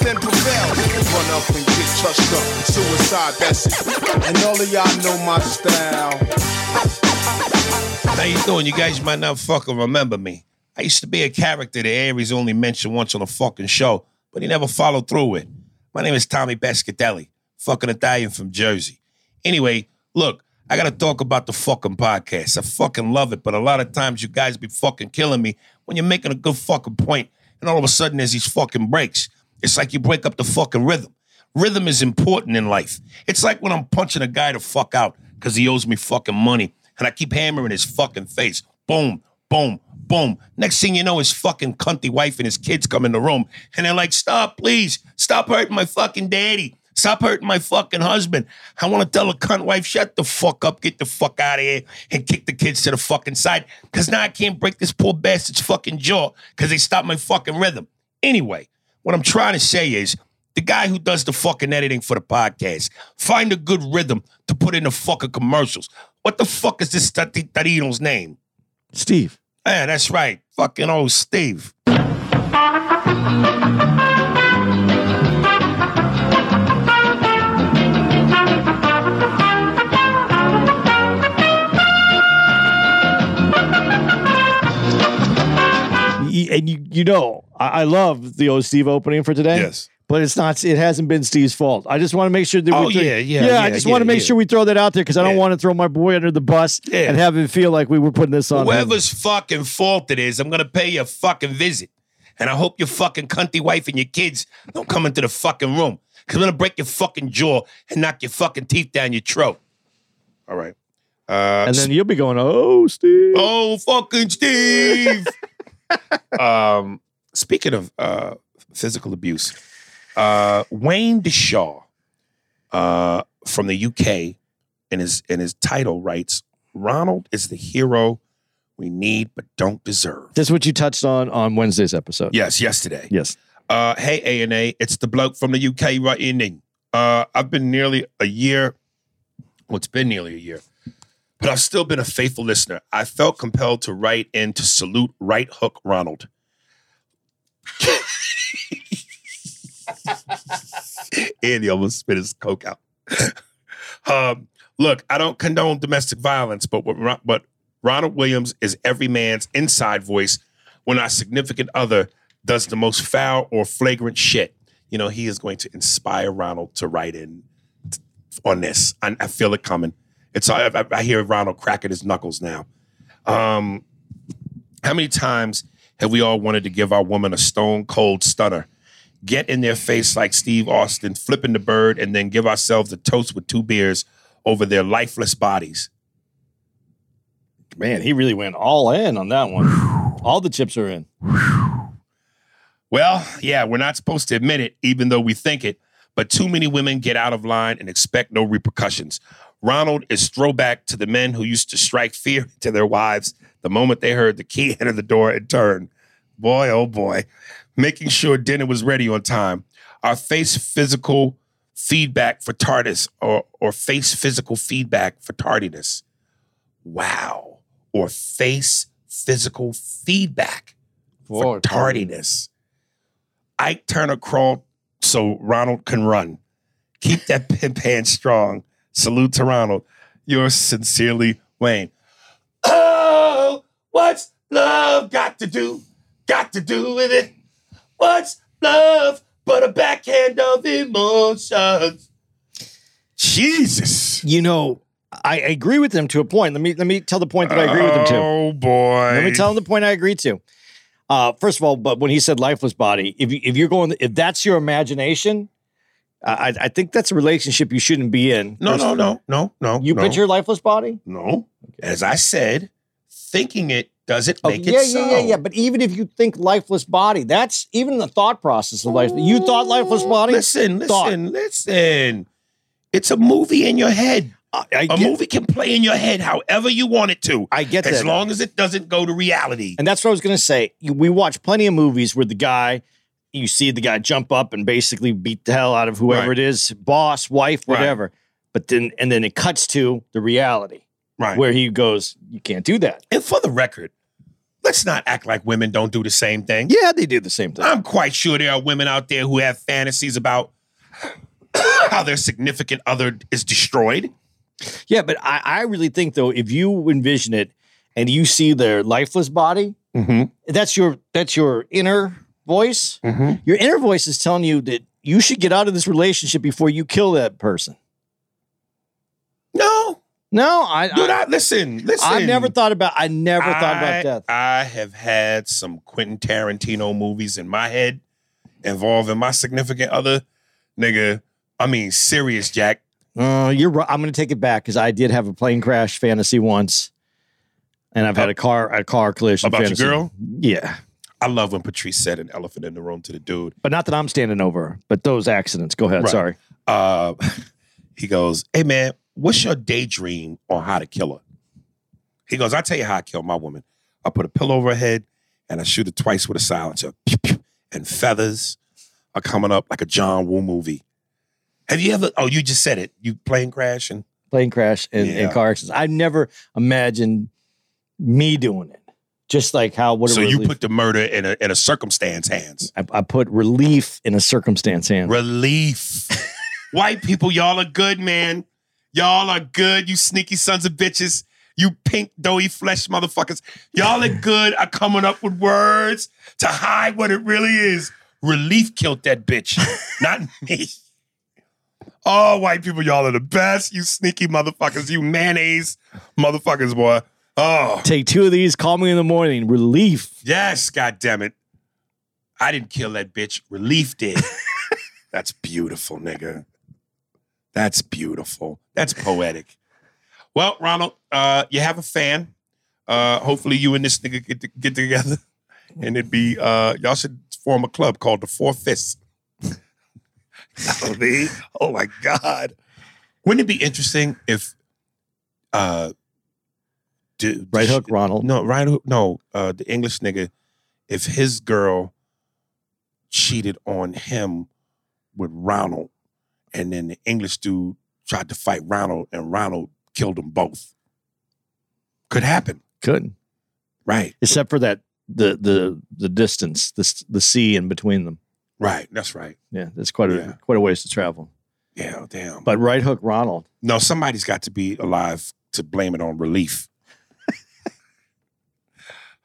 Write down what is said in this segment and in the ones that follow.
Then prevail. Run up and get touched up. Suicide, that's it. And all of y'all know my style. How you doing? You guys might not fucking remember me. I used to be a character that Aries only mentioned once on a fucking show, but he never followed through with. My name is Tommy Pescatelli, fucking Italian from Jersey. Anyway, look, I gotta talk about the fucking podcast. I fucking love it, but a lot of times you guys be fucking killing me when you're making a good fucking point, and all of a sudden there's these fucking breaks. It's like you break up the fucking rhythm. Rhythm is important in life. It's like when I'm punching a guy to fuck out because he owes me fucking money, and I keep hammering his fucking face. Boom, boom, boom. Next thing you know, his fucking cunty wife and his kids come in the room, and they're like, "Stop, please, stop hurting my fucking daddy." Stop hurting my fucking husband. I want to tell a cunt wife, shut the fuck up, get the fuck out of here, and kick the kids to the fucking side. Cause now I can't break this poor bastard's fucking jaw because they stopped my fucking rhythm. Anyway, what I'm trying to say is the guy who does the fucking editing for the podcast, find a good rhythm to put in the fucking commercials. What the fuck is this Tarino's name? Steve. Yeah, that's right. Fucking old Steve. And you, you know, I, I love the old Steve opening for today. Yes. But it's not. It hasn't been Steve's fault. I just want to make sure that. Oh, we throw- yeah, yeah, yeah. I just yeah, want to make yeah. sure we throw that out there because I don't Yeah. want to throw my boy under the bus Yeah. and have him feel like we were putting this on. him. Whoever's fucking fault it is, I'm gonna pay your fucking visit. And I hope your fucking cunty wife and your kids don't come into the fucking room. Cause I'm gonna break your fucking jaw and knock your fucking teeth down your throat. All right. Uh, and then you'll be going, "Oh, Steve." Oh, fucking Steve. um, speaking of uh, physical abuse, uh, Wayne Deshaw uh, from the UK in his in his title writes, Ronald is the hero we need but don't deserve. That's what you touched on on Wednesday's episode. Yes, yesterday. Yes. Uh, hey A and A, it's the bloke from the UK writing in. Uh, I've been nearly a year. Well, it's been nearly a year, but I've still been a faithful listener. I felt compelled to write in to salute Right Hook Ronald. Andy almost spit his coke out. um, look, I don't condone domestic violence, but what, but Ronald Williams is every man's inside voice when our significant other does the most foul or flagrant shit. You know, he is going to inspire Ronald to write in on this. I, I feel it coming. It's I, I- hear Ronald cracking his knuckles now. Um, how many times have we all wanted to give our woman a stone cold stunner? Get in their face like Steve Austin, flipping the bird, and then give ourselves a toast with two beers over their lifeless bodies. Man, he really went all in on that one. all the chips are in. Well, yeah, we're not supposed to admit it, even though we think it, but too many women get out of line and expect no repercussions. Ronald is throwback to the men who used to strike fear into their wives the moment they heard the key enter the door and turn. Boy, oh boy. Making sure dinner was ready on time. Our face physical feedback for tardis or, or face physical feedback for tardiness. Wow. Or face physical feedback for tardiness. Ike Turner crawled so Ronald can run. Keep that pimp hand strong. Salute to Ronald. Yours sincerely, Wayne. Oh, what's love got to do? Got to do with it? What's love but a backhand of emotions? Jesus. You know, I agree with them to a point. Let me let me tell the point that I agree with them to. Oh boy. Let me tell him the point I agree to. Uh, first of all, but when he said lifeless body, if you, if you're going, if that's your imagination, I, I think that's a relationship you shouldn't be in. No, no, no, no, no. You no, picture a lifeless body? No. As I said, thinking it doesn't Oh, make yeah, it so. yeah, yeah, yeah. But even if you think lifeless body, that's even the thought process of life. You thought lifeless body? Listen, Thought. listen, listen. It's a movie in your head. I, I A get, movie can play in your head however you want it to. I get as that. As long as it doesn't go to reality. And that's what I was going to say. We watch plenty of movies where the guy, you see the guy jump up and basically beat the hell out of whoever Right. it is, boss, wife, Right. whatever. But then, and then it cuts to the reality Right. where he goes, "You can't do that." and for the record, let's not act like women don't do the same thing. Yeah, they do the same thing. I'm quite sure there are women out there who have fantasies about how their significant other is destroyed. Yeah, but I, I really think though, if you envision it and you see their lifeless body, Mm-hmm. that's your that's your inner voice. Mm-hmm. Your inner voice is telling you that you should get out of this relationship before you kill that person. No, No, I, do I not listen. Listen. I've never thought about I never thought about death. I have had some Quentin Tarantino movies in my head involving my significant other. Nigga, I mean, serious, Jack. Uh, you're right. I'm going to take it back because I did have a plane crash fantasy once, and I've had a car a car collision About your girl? Yeah, I love when Patrice said an elephant in the room to the dude. but not that I'm standing over. But those accidents. Go ahead. Right. Sorry. Uh, he goes, Hey, man, what's your daydream on how to kill her? He goes, I'll tell you how I kill my woman. I put a pillow over her head and I shoot her twice with a silencer. And feathers are coming up like a John Woo movie. Have you ever? Oh, you just said it. You plane crash and Plane crash and, and Yeah. car accidents. I never imagined me doing it. Just like how what so you relief- put the murder in a in a circumstance hands. I, I put relief in a circumstance hands. Relief. White people, y'all are good, man. Y'all are good, you sneaky sons of bitches. You pink, doughy flesh motherfuckers. Y'all are good at coming up with words to hide what it really is. Relief killed that bitch, not me. Oh, white people, y'all are the best. You sneaky motherfuckers. You mayonnaise motherfuckers, boy. Oh, Take two of these. Call me in the morning. Relief. yes, God damn it. I didn't kill that bitch. Relief did. That's beautiful, nigga. That's beautiful. That's poetic. Well, Ronald, uh, you have a fan. Uh, hopefully, you and this nigga get to, get together, and it'd be uh, y'all should form a club called the Four Fists. be. Oh my God! Wouldn't it be interesting if uh, Right hook, Ronald. no, right hook. No, uh, the English nigga. If his girl cheated on him with Ronald, and then the English dude tried to fight Ronald, and Ronald killed them both. Could happen, Couldn't. right? Except for that the the the distance, the the sea in between them. Right. That's right. Yeah, that's quite a Yeah. quite a ways to travel. Yeah. Damn. But right hook, Ronald. no, somebody's got to be alive to blame it on relief.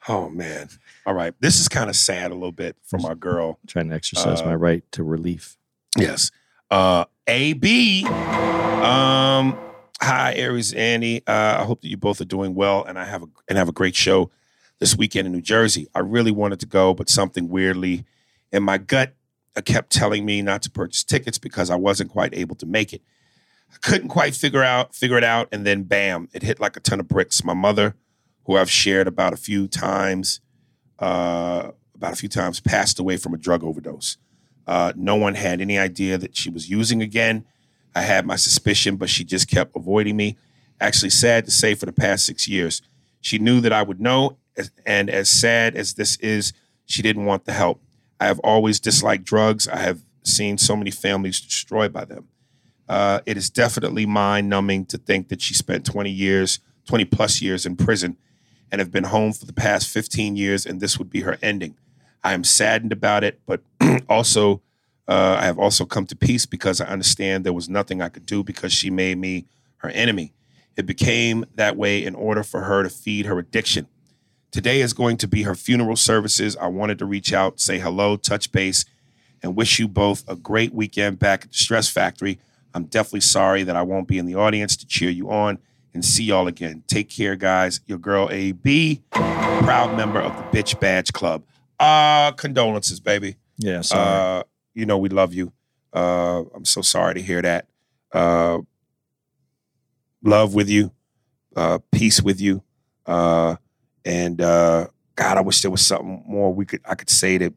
Oh man. All right. This is kind of sad a little bit from our girl. trying to exercise Uh, my right to relief. Yes. Uh AB. Um hi Aries Andy. Uh I hope that you both are doing well and I have a and have a great show this weekend in New Jersey. I really wanted to go but something weirdly in my gut uh, kept telling me not to purchase tickets because I wasn't quite able to make it. I couldn't quite figure out figure it out and then bam, it hit like a ton of bricks. My mother, who I've shared about a few times uh about a few times passed away from a drug overdose. Uh, no one had any idea that she was using again. I had my suspicion, but she just kept avoiding me. Actually, sad to say, for the past six years, she knew that I would know. And as sad as this is, she didn't want the help. I have always disliked drugs. I have seen so many families destroyed by them. Uh, it is definitely mind numbing to think that she spent 20 years, 20 plus years in prison and have been home for the past 15 years, and this would be her ending. I am saddened about it, but also uh, I have also come to peace because I understand there was nothing I could do because she made me her enemy. It became that way in order for her to feed her addiction. Today is going to be her funeral services. I wanted to reach out, say hello, touch base, and wish you both a great weekend back at the Stress Factory. I'm definitely sorry that I won't be in the audience to cheer you on and see y'all again. Take care, guys. Your girl AB, proud member of the Bitch Badge Club. Uh, condolences, baby. Yeah, sorry. Uh, you know we love you. Uh, I'm so sorry to hear that. Uh, love with you, uh, peace with you, uh, and uh, God, I wish there was something more we could I could say that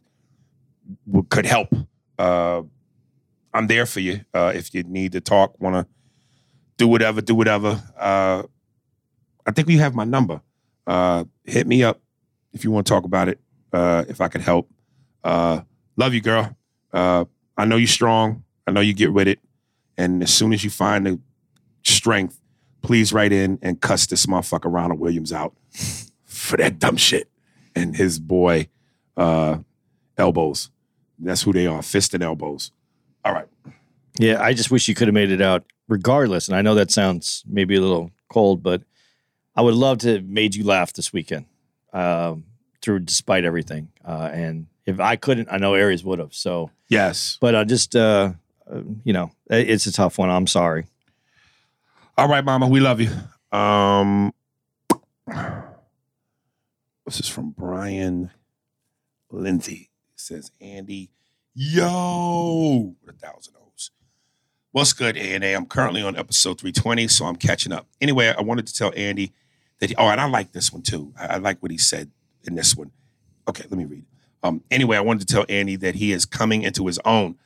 would, could help. Uh, I'm there for you uh, if you need to talk, want to do whatever, do whatever. Uh, I think you have my number. Uh, hit me up if you want to talk about it. Uh, if I could help. Uh, love you, girl. Uh, I know you're strong. I know you get with it. And as soon as you find the strength, please write in and cuss this motherfucker Ronald Williams out for that dumb shit. And his boy, uh, elbows. That's who they are, fist and elbows. All right. Yeah, I just wish you could have made it out regardless. And I know that sounds maybe a little cold, but I would love to have made you laugh this weekend um, through despite everything. Uh, and if I couldn't, I know Aries would have. So, Yes. but I just, uh, uh, you know, it's a tough one. I'm sorry. All right, Mama, we love you. Um, this is from Brian Lindsay. He says, Andy, yo, a thousand. What's good, A&A? I'm currently on episode 320, so I'm catching up. Anyway, I wanted to tell Andy that, he, oh, and I like this one too. I, I like what he said in this one. Okay, let me read. Um, anyway, I wanted to tell Andy that he is coming into his own.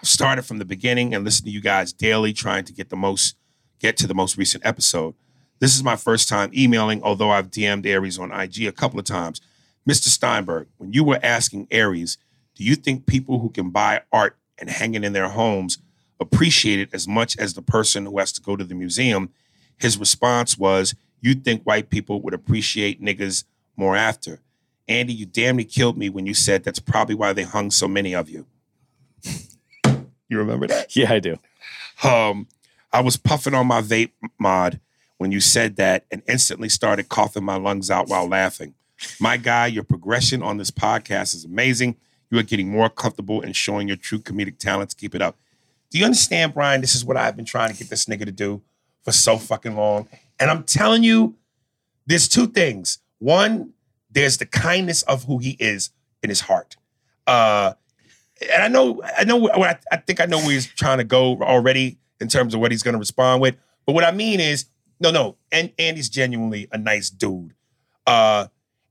I've started from the beginning and listened to you guys daily, trying to get the most get to the most recent episode. This is my first time emailing, although I've DM'd Aries on IG a couple of times. Mr. Steinberg, when you were asking Aries, do you think people who can buy art and hang it in their homes appreciate it as much as the person who has to go to the museum? His response was, You'd think white people would appreciate niggas more after. Andy, you damn near killed me when you said that's probably why they hung so many of you. you remember that? Yeah, I do. Um, I was puffing on my vape mod when you said that and instantly started coughing my lungs out while laughing. My guy, your progression on this podcast is amazing. You are getting more comfortable and showing your true comedic talents. Keep it up. Do you understand, Brian? This is what I've been trying to get this nigga to do for so fucking long. And I'm telling you, there's two things. One, there's the kindness of who he is in his heart. Uh, and I know, I know, what I, I think I know where he's trying to go already in terms of what he's going to respond with. But what I mean is, no, no, and Andy's genuinely a nice dude. Uh,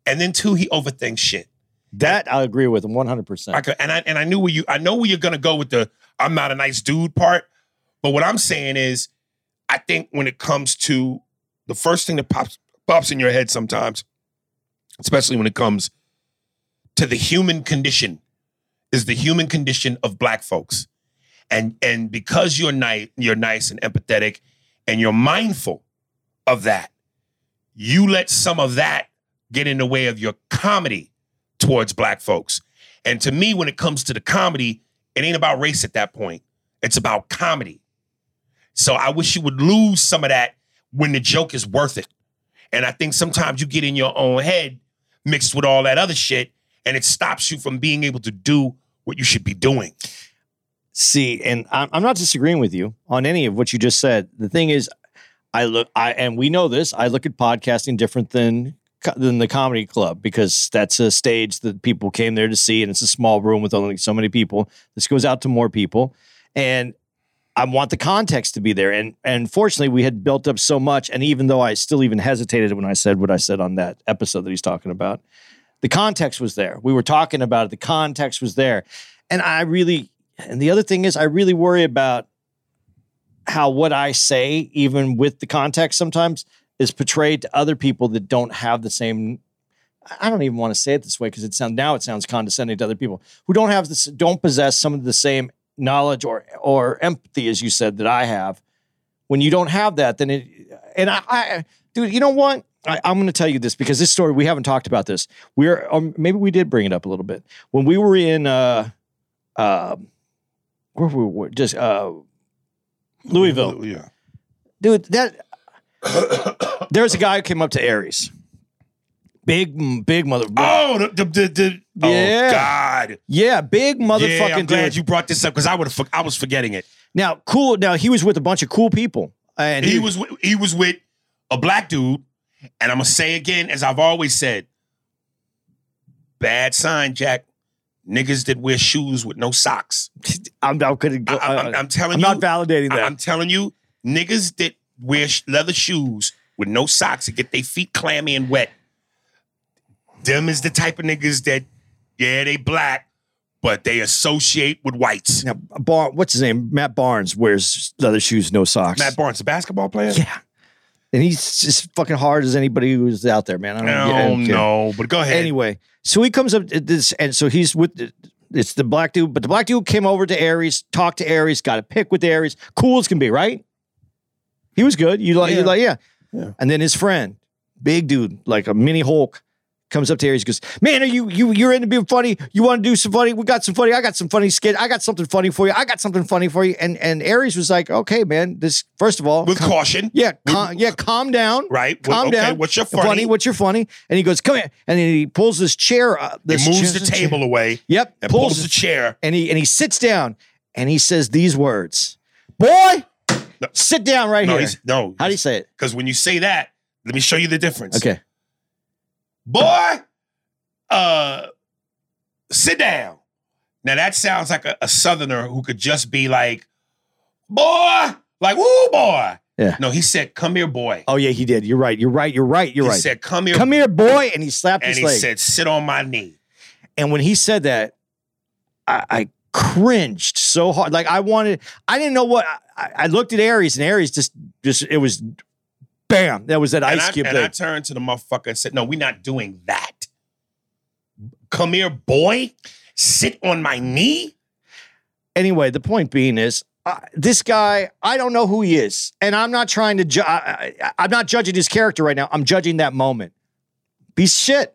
and then two, he overthinks shit. That I agree with him 100%. I and I and I knew where you, I know where you're gonna go with the I'm not a nice dude part. But what I'm saying is, I think when it comes to the first thing that pops pops in your head sometimes, especially when it comes to the human condition, is the human condition of black folks. And and because you're nice, you're nice and empathetic, and you're mindful of that, you let some of that get in the way of your comedy towards black folks. And to me, when it comes to the comedy, it ain't about race at that point. It's about comedy. So I wish you would lose some of that when the joke is worth it. And I think sometimes you get in your own head mixed with all that other shit, and it stops you from being able to do what you should be doing. See, and I'm not disagreeing with you on any of what you just said. The thing is, I look, I and we know this. I look at podcasting different than than the comedy club because that's a stage that people came there to see, and it's a small room with only so many people. This goes out to more people, and I want the context to be there. And and fortunately, we had built up so much. And even though I still even hesitated when I said what I said on that episode that he's talking about, the context was there. We were talking about it. The context was there, and I really. And the other thing is, I really worry about how what I say, even with the context, sometimes is portrayed to other people that don't have the same. I don't even want to say it this way because it sounds now it sounds condescending to other people who don't have this, don't possess some of the same knowledge or or empathy, as you said, that I have. When you don't have that, then it and I, I dude, you know what? I, I'm going to tell you this because this story we haven't talked about this. We're um, maybe we did bring it up a little bit when we were in uh, uh, where we were just uh, Louisville, Yeah. dude. That there's a guy who came up to Aries, big, big mother. Oh, the, the, the, the oh, Yeah. oh God. Yeah, big motherfucking yeah, I'm glad dude. you brought this up because I would have. I was forgetting it. now, cool. Now he was with a bunch of cool people, and he was with- he was with a black dude, and I'm gonna say again, as I've always said, bad sign, Jack. Niggas that wear shoes with no socks. I'm not gonna go. I, am I'm telling I'm you, not validating I- that. I'm telling you, niggas that wear sh- leather shoes with no socks and get their feet clammy and wet. Them is the type of niggas that, yeah, they black, but they associate with whites. now, Bar- what's his name? Matt Barnes wears leather shoes, no socks. Matt Barnes, a basketball player. yeah, and he's just fucking hard as anybody who's out there, man. I don't, I No, don't care. no, but go ahead. Anyway, so he comes up to this, and so he's with it's the black dude, but the black dude came over to Aries, talked to Aries, got a pick with Aries, cool as can be, right? He was good. You like, you like, yeah. Yeah. And then his friend, big dude, like a mini Hulk, comes up to Aries, goes, "Man, are you you you're into being funny? You want to do some funny? We got some funny. I got some funny skit. I got something funny for you. I got something funny for you." And and Aries was like, "Okay, man. This first of all, with caution, yeah, calm, yeah, calm down, right? Calm okay, down. what's your funny? What's your funny? And he goes, "Come here," and then he pulls this chair up. he moves chair- the table away Yep, and pulls pulls the chair. and he and he sits down and he says these words, "Boy, No. sit down right No, here." he's, no. How do you say it? Because when you say that, let me show you the difference. Okay, boy, uh, sit down. Now that sounds like a, a southerner who could just be like, boy, like, woo, boy. Yeah. No, he said, come here, boy. oh yeah, he did. You're right. You're right. You're right. You're right. he right. said, come here, Come here, boy, and he slapped and his he leg. said, sit on my knee. and when he said that, I, I cringed so hard. Like I wanted. I didn't know what. I, I looked at Aries, and Aries just just it was, bam. That was that And ice I, cube and I turned to the motherfucker and said, no, we're not doing that. Come here, boy. Sit on my knee. anyway, the point being is, uh, this guy, I don't know who he is, and I'm not trying to. Ju- I, I'm not judging his character right now. I'm judging that moment. Be shit,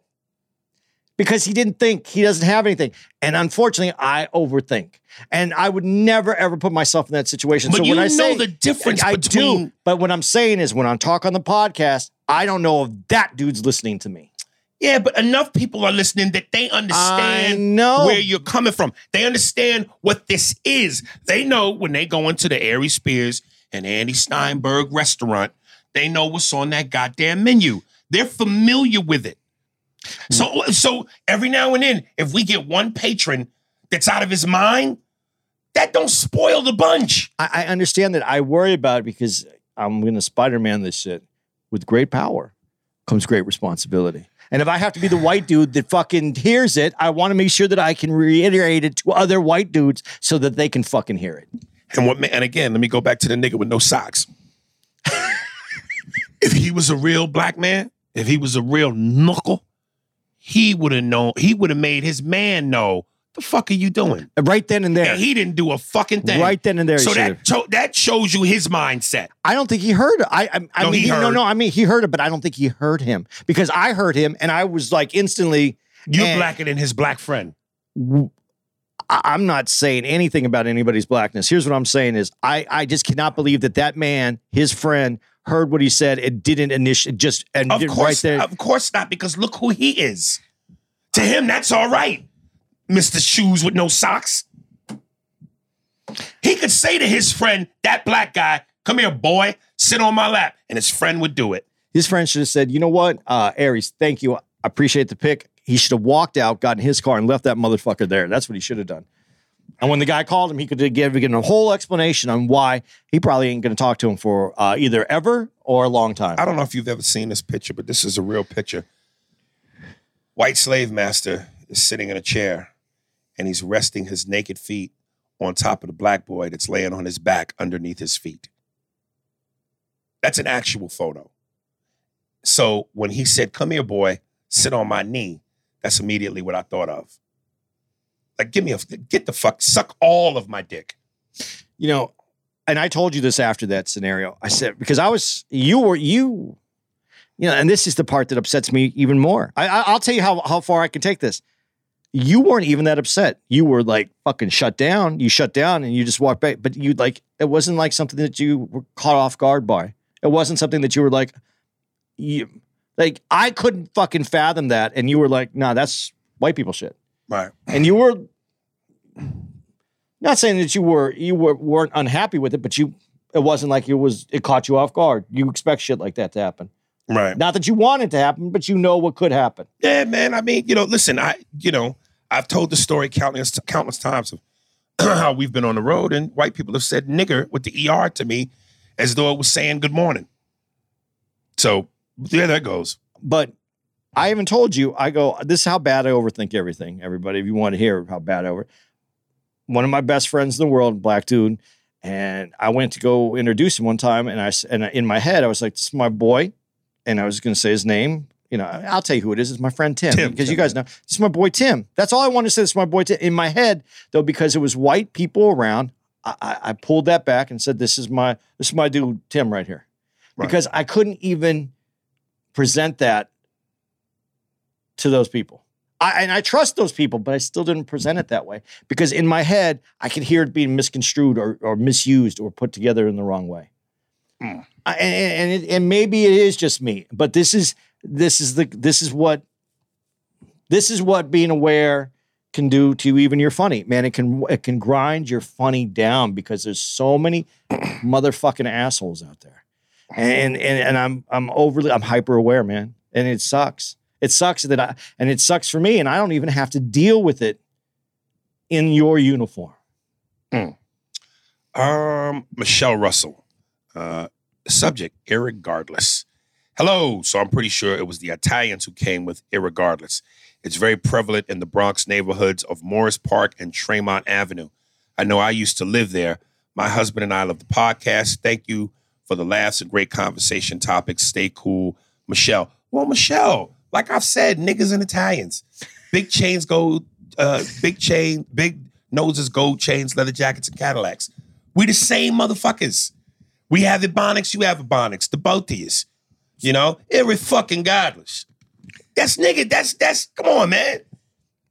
because he didn't think he doesn't have anything, and unfortunately, I overthink, and I would never ever put myself in that situation. But so you when I know say the difference I between do, but what I'm saying is, when I talk on the podcast, I don't know if that dude's listening to me. Yeah, but enough people are listening that they understand where you're coming from. They understand what this is. They know when they go into the Aries Spears and Andy Steinberg restaurant, they know what's on that goddamn menu. They're familiar with it. So, mm. so every now and then, if we get one patron that's out of his mind, that don't spoil the bunch. I, I understand that. I worry about it because I'm going to Spider Man this shit. With great power comes great responsibility. And if I have to be the white dude that fucking hears it, I want to make sure that I can reiterate it to other white dudes so that they can fucking hear it. And what? And again, let me go back to the nigga with no socks. if he was a real black man, if he was a real knuckle, he would have known. He would have made his man know the fuck are you doing. Right then and there. And he didn't do a fucking thing. Right then and there So that so that shows you his mindset. I don't think he heard it. I, I, I No, mean, he he- no, heard. no. I mean, he heard it, but I don't think he heard him because I heard him and I was like instantly. You're And- blacker than his black friend. I- I'm not saying anything about anybody's blackness. Here's what I'm saying is I, I just cannot believe that that man, his friend, heard what he said and didn't initiate just and Of course, right there. of course not, because look who he is. To him, that's all right. Mr. Shoes with no socks. He could say to his friend, that black guy, come here, boy, sit on my lap. And his friend would do it. his friend should have said, you know what, uh, Aries, thank you. I appreciate the pick. He should have walked out, got in his car, and left that motherfucker there. That's what he should have done. And when the guy called him, he could give him a whole explanation on why he probably ain't going to talk to him for uh, either ever or a long time. I don't know if you've ever seen this picture, but this is a real picture. White slave master is sitting in a chair and he's resting his naked feet on top of the black boy that's laying on his back underneath his feet. That's an actual photo. So when he said, Come here, boy, sit on my knee, that's immediately what I thought of. Like, give me a, get the fuck, suck all of my dick. you know, and I told you this after that scenario. I said because I was you were you, you know, and this is the part that upsets me even more. I, I I'll tell you how how far I can take this. You weren't even that upset. You were like fucking shut down. You shut down and you just walked back. But you like it wasn't like something that you were caught off guard by. It wasn't something that you were like, you like I couldn't fucking fathom that. And you were like, nah, that's white people shit Right. and you were not saying that you were you were weren't unhappy with it, but you it wasn't like it was it caught you off guard. You expect shit like that to happen. Right. Not that you want it to happen, but you know what could happen. Yeah, man. I mean, you know, listen, I, you know, I've told the story countless countless times of how we've been on the road and white people have said nigger with the ER to me as though it was saying good morning. So there that goes. But I even told you, I go, this is how bad I overthink everything. Everybody, if you want to hear how bad I over one of my best friends in the world, black dude, and I went to go introduce him one time, and I and in my head I was like, "This is my boy," and I was going to say his name. You know, I'll tell you who it is. It's my friend Tim, Tim, because you guys know this is my boy Tim. That's all I wanted to say. This is my boy Tim. In my head, though, because it was white people around, I, I, I pulled that back and said, "This is my this is my dude Tim right here," Right. because I couldn't even present that to those people. I, and I trust those people, but I still didn't present it that way because in my head, I could hear it being misconstrued or, or misused or put together in the wrong way. Mm. I- and and, it, and maybe it is just me, but this is this is the this is what this is what being aware can do to even your funny man. It can it can grind your funny down because there's so many motherfucking assholes out there, and and and I'm I'm overly I'm hyper aware, man, and it sucks. It sucks that I and it sucks for me, and I don't even have to deal with it in your uniform. Um, Michelle Russell. Uh, subject, irregardless. Hello. So I'm pretty sure it was the Italians who came with irregardless. It's very prevalent in the Bronx neighborhoods of Morris Park and Tremont Avenue. I know I used to live there. My husband and I love the podcast. Thank you for the laughs and great conversation topics. Stay cool, Michelle. Well, Michelle, like I've said, niggas and Italians. Big chains go, uh, big chain, big noses, gold chains, leather jackets, and Cadillacs. We the same motherfuckers. We have Ebonics, you have Ebonics, the both of yous. You know, every fucking godless. That's nigga, that's that's come on, man.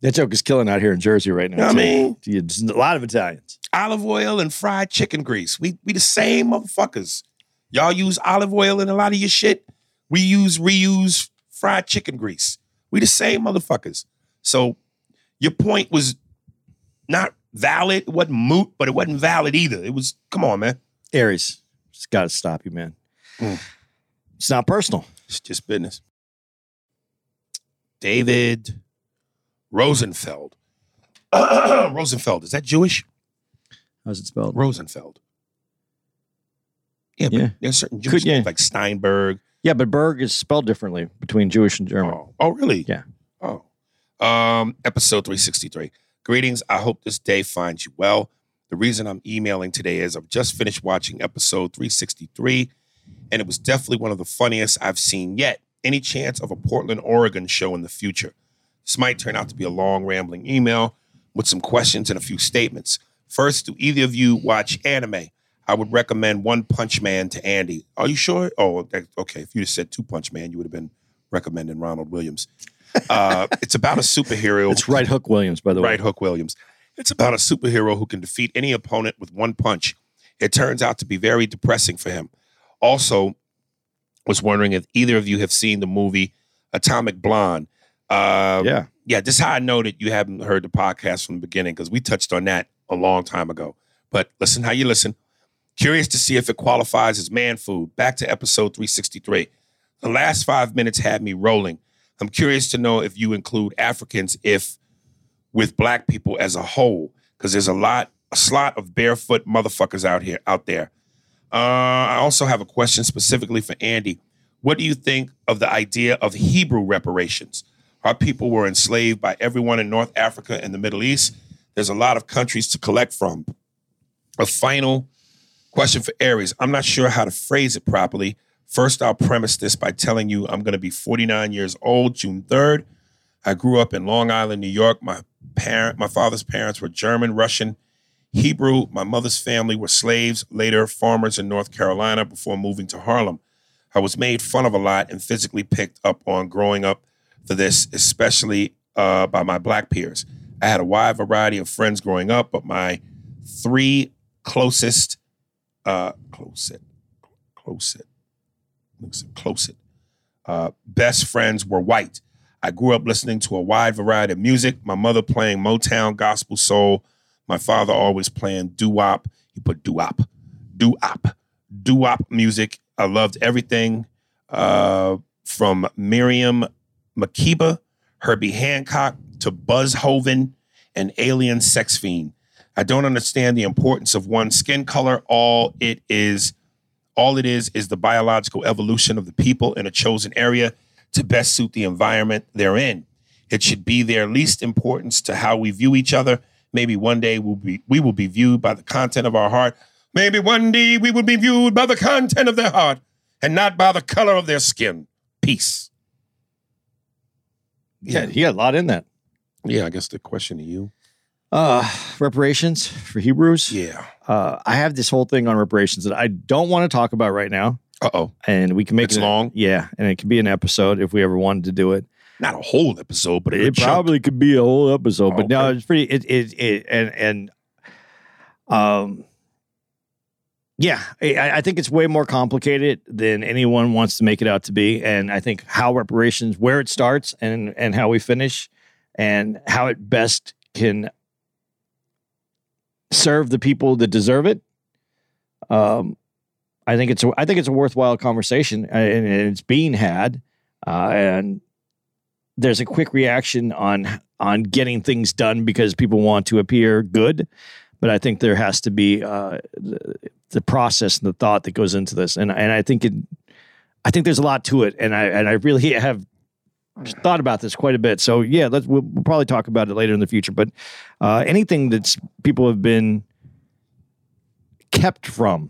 That joke is killing out here in Jersey right now. Know what I mean? It's a lot of Italians. Olive oil and fried chicken grease. We we the same motherfuckers. Y'all use olive oil in a lot of your shit. We use reuse fried chicken grease. We the same motherfuckers. So your point was not valid. It wasn't moot, but it wasn't valid either. It was, come on, man. Aries, just got to stop you, man. Mm. It's not personal. It's just business. David Rosenfeld. Rosenfeld, is that Jewish? How's it spelled? Rosenfeld. Yeah, but Yeah. there's certain Jewish Could- yeah. like Steinberg. Yeah, but Berg is spelled differently between Jewish and German. Oh, oh, really? Yeah. Oh. Um, episode 363. Greetings. I hope this day finds you well. The reason I'm emailing today is I've just finished watching episode 363, and it was definitely one of the funniest I've seen yet. Any chance of a Portland, Oregon show in the future? This might turn out to be a long, rambling email with some questions and a few statements. First, do either of you watch anime? I would recommend One Punch Man to Andy. Are you sure? Oh, that, okay. If you just said Two Punch Man, you would have been recommending Ronald Williams. Uh, it's about a superhero. It's Right Hook Williams, by the way. Right Hook Williams. It's about a superhero who can defeat any opponent with one punch. It turns out to be very depressing for him. Also, was wondering if either of you have seen the movie Atomic Blonde. Uh, Yeah. yeah, this is how I know that you haven't heard the podcast from the beginning because we touched on that a long time ago. But listen how you listen. Curious to see if it qualifies as man food. Back to episode 363. The last five minutes had me rolling. I'm curious to know if you include Africans, if with black people as a whole, because there's a lot, a slot of barefoot motherfuckers out here, out there. Uh, I also have a question specifically for Andy. What do you think of the idea of Hebrew reparations? Our people were enslaved by everyone in North Africa and the Middle East. There's a lot of countries to collect from. A final question for Aries. I'm not sure how to phrase it properly. First, I'll premise this by telling you I'm going to be 49 years old June 3rd. I grew up in Long Island, New York. My parent, my father's parents were German, Russian, Hebrew. My mother's family were slaves, later farmers in North Carolina before moving to Harlem. I was made fun of a lot and physically picked up on growing up for this, especially uh, by my black peers. I had a wide variety of friends growing up, but my three closest, uh, closest, closest, closest, uh, best friends were white. I grew up listening to a wide variety of music. My mother playing Motown, gospel, soul. My father always playing doo wop. He put doo wop, doo wop, doo wop music. I loved everything uh, from Miriam Makeba, Herbie Hancock to Buzz Hoven and Alien Sex Fiend. I don't understand the importance of one skin color. All it is, all it is, is the biological evolution of the people in a chosen area to best suit the environment they're in. It should be their least importance to how we view each other. Maybe one day we'll be we will be viewed by the content of our heart. Maybe one day we will be viewed by the content of their heart and not by the color of their skin. Peace. Yeah, he had a lot in that. Yeah, I guess the question to you. Uh, reparations for Hebrews. Yeah. Uh, I have this whole thing on reparations that I don't want to talk about right now, Uh oh. and we can make It's it long? Yeah, and it could be an episode if we ever wanted to do it. Not a whole episode, but It probably could be a whole episode, but no, it's pretty. It it it and and um, yeah, I, I think it's way more complicated than anyone wants to make it out to be, and I think how reparations, where it starts, and and how we finish, and how it best can serve the people that deserve it. Um, I think it's a, I think it's a worthwhile conversation, uh, and it's being had, uh, and there's a quick reaction on on getting things done because people want to appear good, but I think there has to be uh, the, the process and the thought that goes into this, and and I think it, I think there's a lot to it, and I and I really have thought about this quite a bit. So yeah, let's we'll, we'll probably talk about it later in the future. But uh, anything that's people have been kept from,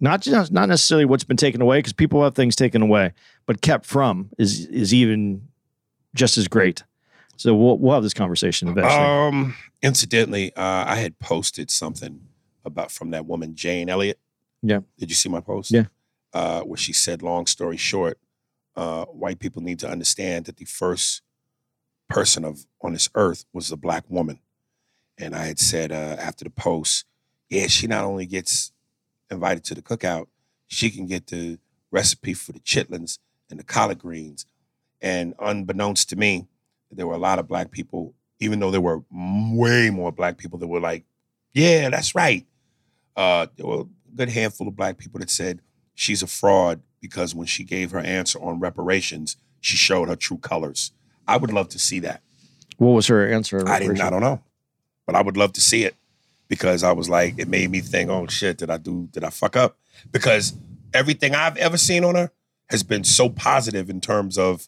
not just not necessarily what's been taken away, because people have things taken away, but kept from is is even just as great. So we'll we'll have this conversation eventually. Um, incidentally, uh, I had posted something about from that woman Jane Elliott. Yeah. Did you see my post? Yeah. Uh, where she said, "Long story short, uh, white people need to understand that the first person of on this earth was a black woman." And I had said uh, after the post, "Yeah, she not only gets invited to the cookout, she can get the recipe for the chitlins and the collard greens." And unbeknownst to me, there were a lot of black people, even though there were way more black people that were like, yeah, that's right. Uh, there were a good handful of black people that said she's a fraud because when she gave her answer on reparations, she showed her true colors. I would love to see that. what was her answer? I didn't. I don't know, but I would love to see it because I was like, it made me think, oh shit, did I do? Did I fuck up? Because everything I've ever seen on her has been so positive in terms of,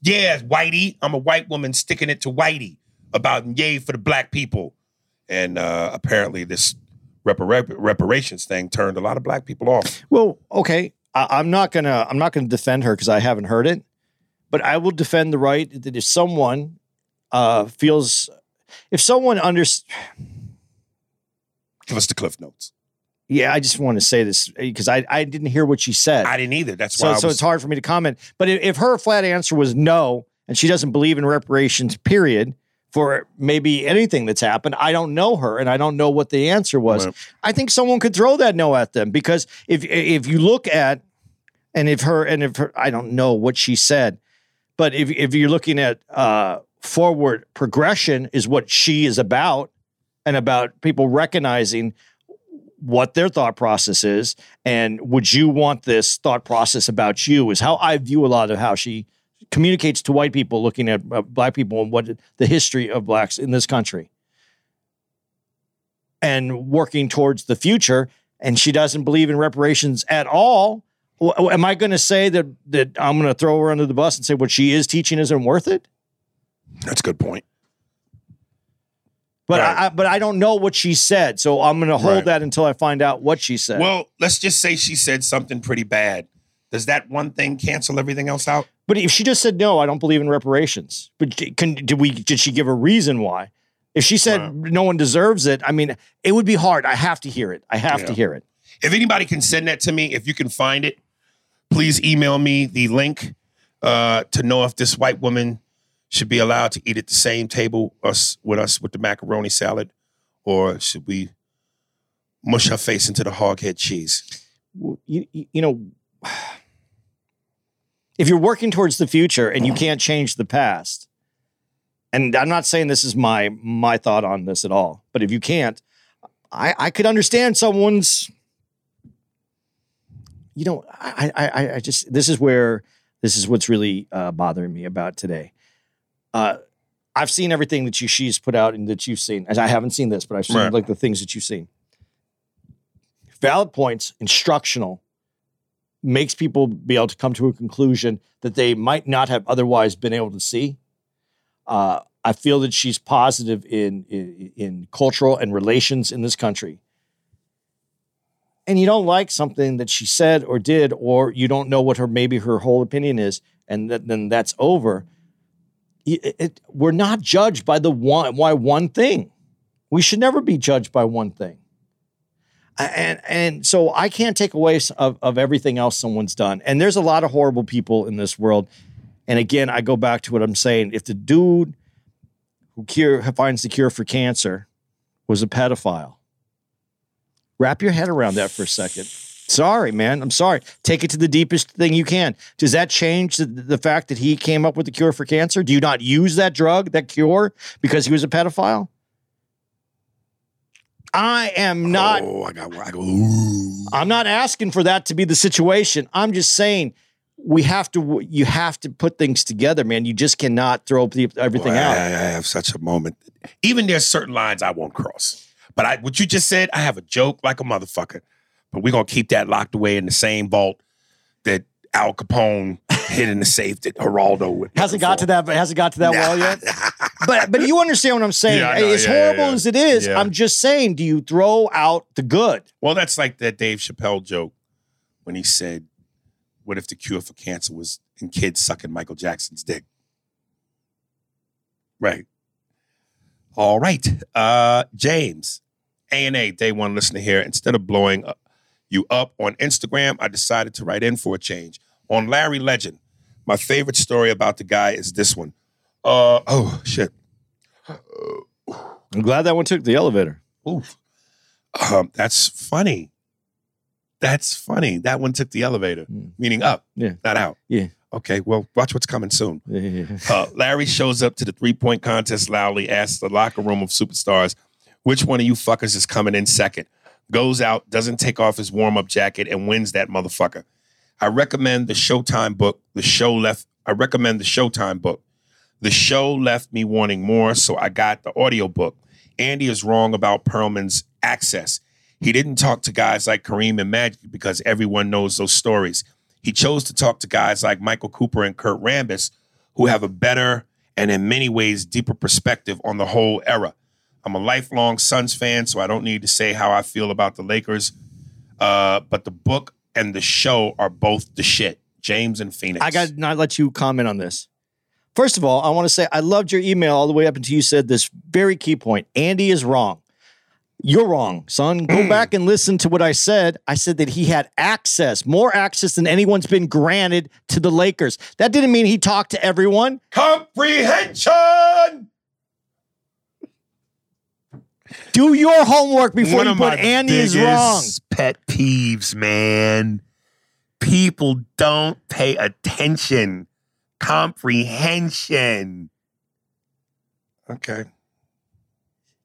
yeah, Whitey, I'm a white woman sticking it to Whitey about yay for the black people, and uh, apparently this repara- reparations thing turned a lot of black people off. Well, okay. I, I'm not gonna I'm not gonna defend her because I haven't heard it, but I will defend the right that if someone uh, feels if someone under Give us the cliff notes. yeah, I just want to say this because I I didn't hear what she said. I didn't either. That's why so was, it's hard for me to comment. But if, if her flat answer was no, and she doesn't believe in reparations, period, for maybe anything that's happened, I don't know her, and I don't know what the answer was. Right. I think someone could throw that no at them because if if you look at and if her and if her, I don't know what she said, but if if you're looking at uh, forward progression is what she is about, and about people recognizing what their thought process is and would you want this thought process about you is how i view a lot of how she communicates to white people looking at uh, black people and what the history of blacks in this country and working towards the future and she doesn't believe in reparations at all w- am i going to say that that i'm going to throw her under the bus and say what she is teaching isn't worth it that's a good point. but Right. I, I but i don't know what she said so i'm going to hold Right. that until i find out what she said Well, let's just say she said something pretty bad. Does that one thing cancel everything else out? But if she just said no, I don't believe in reparations. But can, did we? Did she give a reason why? If she said Right. no one deserves it, I mean, it would be hard. I have to hear it. I have to hear it. If anybody can send that to me, if you can find it, please email me the link uh, to know if this white woman should be allowed to eat at the same table us with us with the macaroni salad, or should we mush her face into the hoghead cheese? You, you know, if you're working towards the future and you can't change the past, and I'm not saying this is my my thought on this at all, but if you can't, I I could understand someone's. You know, I I I- I just this is where this is what's really uh, bothering me about today. Uh, I've seen everything that you she's put out and that you've seen. And I haven't seen this, but I've seen Right. like the things that you've seen. Valid points, instructional, makes people be able to come to a conclusion that they might not have otherwise been able to see. Uh, I feel that she's positive in, in in cultural and relations in this country. And you don't like something that she said or did, or you don't know what her maybe her whole opinion is, and th- then that's over. It- it- we're not judged by the one why one thing. We should never be judged by one thing. And and so I can't take away of, of everything else someone's done. And there's a lot of horrible people in this world. And again, I go back to what I'm saying. If the dude who cure finds the cure for cancer was a pedophile, wrap your head around that for a second. Sorry, man. I'm sorry. Take it to the deepest thing you can. Does that change the, the fact that he came up with the cure for cancer? Do you not use that drug, that cure, because he was a pedophile? I am not Oh, I got. I go. Ooh. I'm not asking for that to be the situation. I'm just saying we have to. You have to put things together, man. You just cannot throw everything Boy, I, out. I have such a moment. Even there's certain lines I won't cross. But I, what you just said, I have a joke like a motherfucker. But we're gonna keep that locked away in the same vault that Al Capone hid in the safe that Geraldo would. Hasn't got to that. but Hasn't got to that well yet. But but you understand what I'm saying. Yeah, I know. as Yeah, yeah, horrible yeah. as it is, Yeah. I'm just saying. Do you throw out the good? Well, that's like that Dave Chappelle joke when he said, "What if the cure for cancer was in kids sucking Michael Jackson's dick?" Right. All right, uh, James, A and A Day One listener here. Instead of blowing you up on Instagram, I decided to write in for a change on Larry Legend. My favorite story about the guy is this one. Uh oh shit. I'm glad that one took the elevator. Oof. Um, that's funny. That's funny. That one took the elevator, Mm. meaning up, Yeah. not out. Yeah. Okay, well, watch what's coming soon. Yeah. Uh, Larry shows up to the three point contest loudly, asks the locker room of superstars, which one of you fuckers is coming in second? Goes out, doesn't take off his warm up jacket, and wins that motherfucker. I recommend the Showtime book. The show left, I recommend the Showtime book. The show left me wanting more, so I got the audiobook. Andy is wrong about Pearlman's access. He didn't talk to guys like Kareem and Magic because everyone knows those stories. He chose to talk to guys like Michael Cooper and Kurt Rambis, who have a better and in many ways deeper perspective on the whole era. I'm a lifelong Suns fan, so I don't need to say how I feel about the Lakers. Uh, but the book and the show are both the shit. James and Phoenix. I got to not let you comment on this. First of all, I want to say I loved your email all the way up until you said this very key point. Andy is wrong. You're wrong, son. Go hmm. back and listen to what I said. I said that he had access, more access than anyone's been granted to the Lakers. That didn't mean he talked to everyone. comprehension. Do your homework before One you of put my Andy is biggest wrong. Pet peeves, man. People don't pay attention. Comprehension. Okay.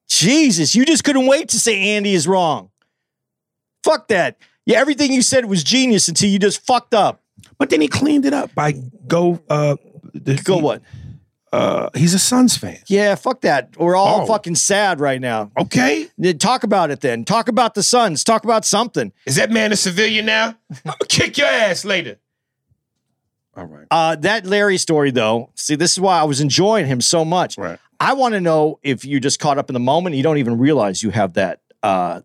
Jesus, you just couldn't wait to say Andy is wrong. Fuck that. Yeah, everything you said was genius until you just fucked up. But then he cleaned it up by go uh the, Go what? Uh he's a Suns fan. Yeah, fuck that. We're all Oh. fucking sad right now. Okay. Talk about it then. Talk about the Suns. Talk about something. Is that man a civilian now? I'm gonna kick your ass later. All right. Uh, that Larry story, though, see, this is why I was enjoying him so much. Right. I want to know if you just caught up in the moment. You don't even realize you have that uh,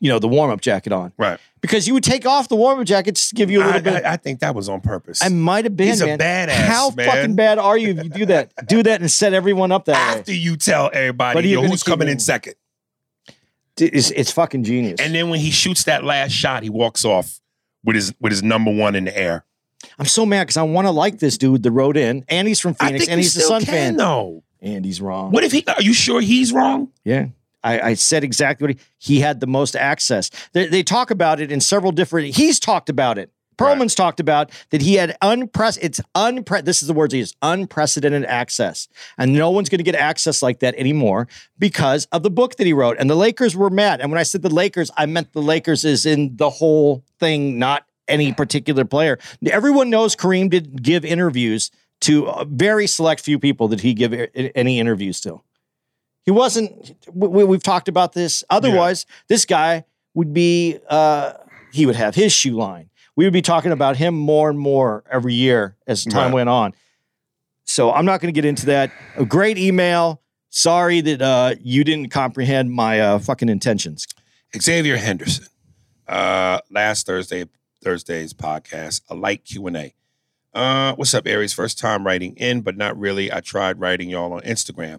you know, the warm up jacket on. Right. Because you would take off the warm up jacket to give you a little I, bit. I, I think that was on purpose. I might have been. He's a badass, How man. fucking bad are you if you do that? do that and set everyone up that After way. you tell everybody But he yo, even who's coming in second. It's, it's fucking genius. And then when he shoots that last shot, he walks off with his with his number one in the air. I'm so mad because I want to like this dude that wrote in, and he's from Phoenix, and he's a Sun can, fan. No, And he's wrong. What if he? Are you sure he's wrong? Yeah. I, I said exactly what he, he had the most access. They, they talk about it in several different. He's talked about it. Pearlman's talked about that he had unpress. It's unpre. This is the words he used: unprecedented access, and no one's going to get access like that anymore because of the book that he wrote. And the Lakers were mad. And when I said the Lakers, I meant the Lakers is in the whole thing, not any particular player. Everyone knows Kareem did give interviews to a very select few people that he give any interviews to. He wasn't. We, we've talked about this. Otherwise, this guy would be. Uh, he would have his shoe line. We would be talking about him more and more every year as time Right. went on. So I'm not going to get into that. A great email. Sorry that uh, you didn't comprehend my uh, fucking intentions. Xavier Henderson. Uh, last Thursday, Thursday's podcast, a light Q and A. Uh, what's up, Aries? First time writing in, but not really. I tried writing y'all on Instagram,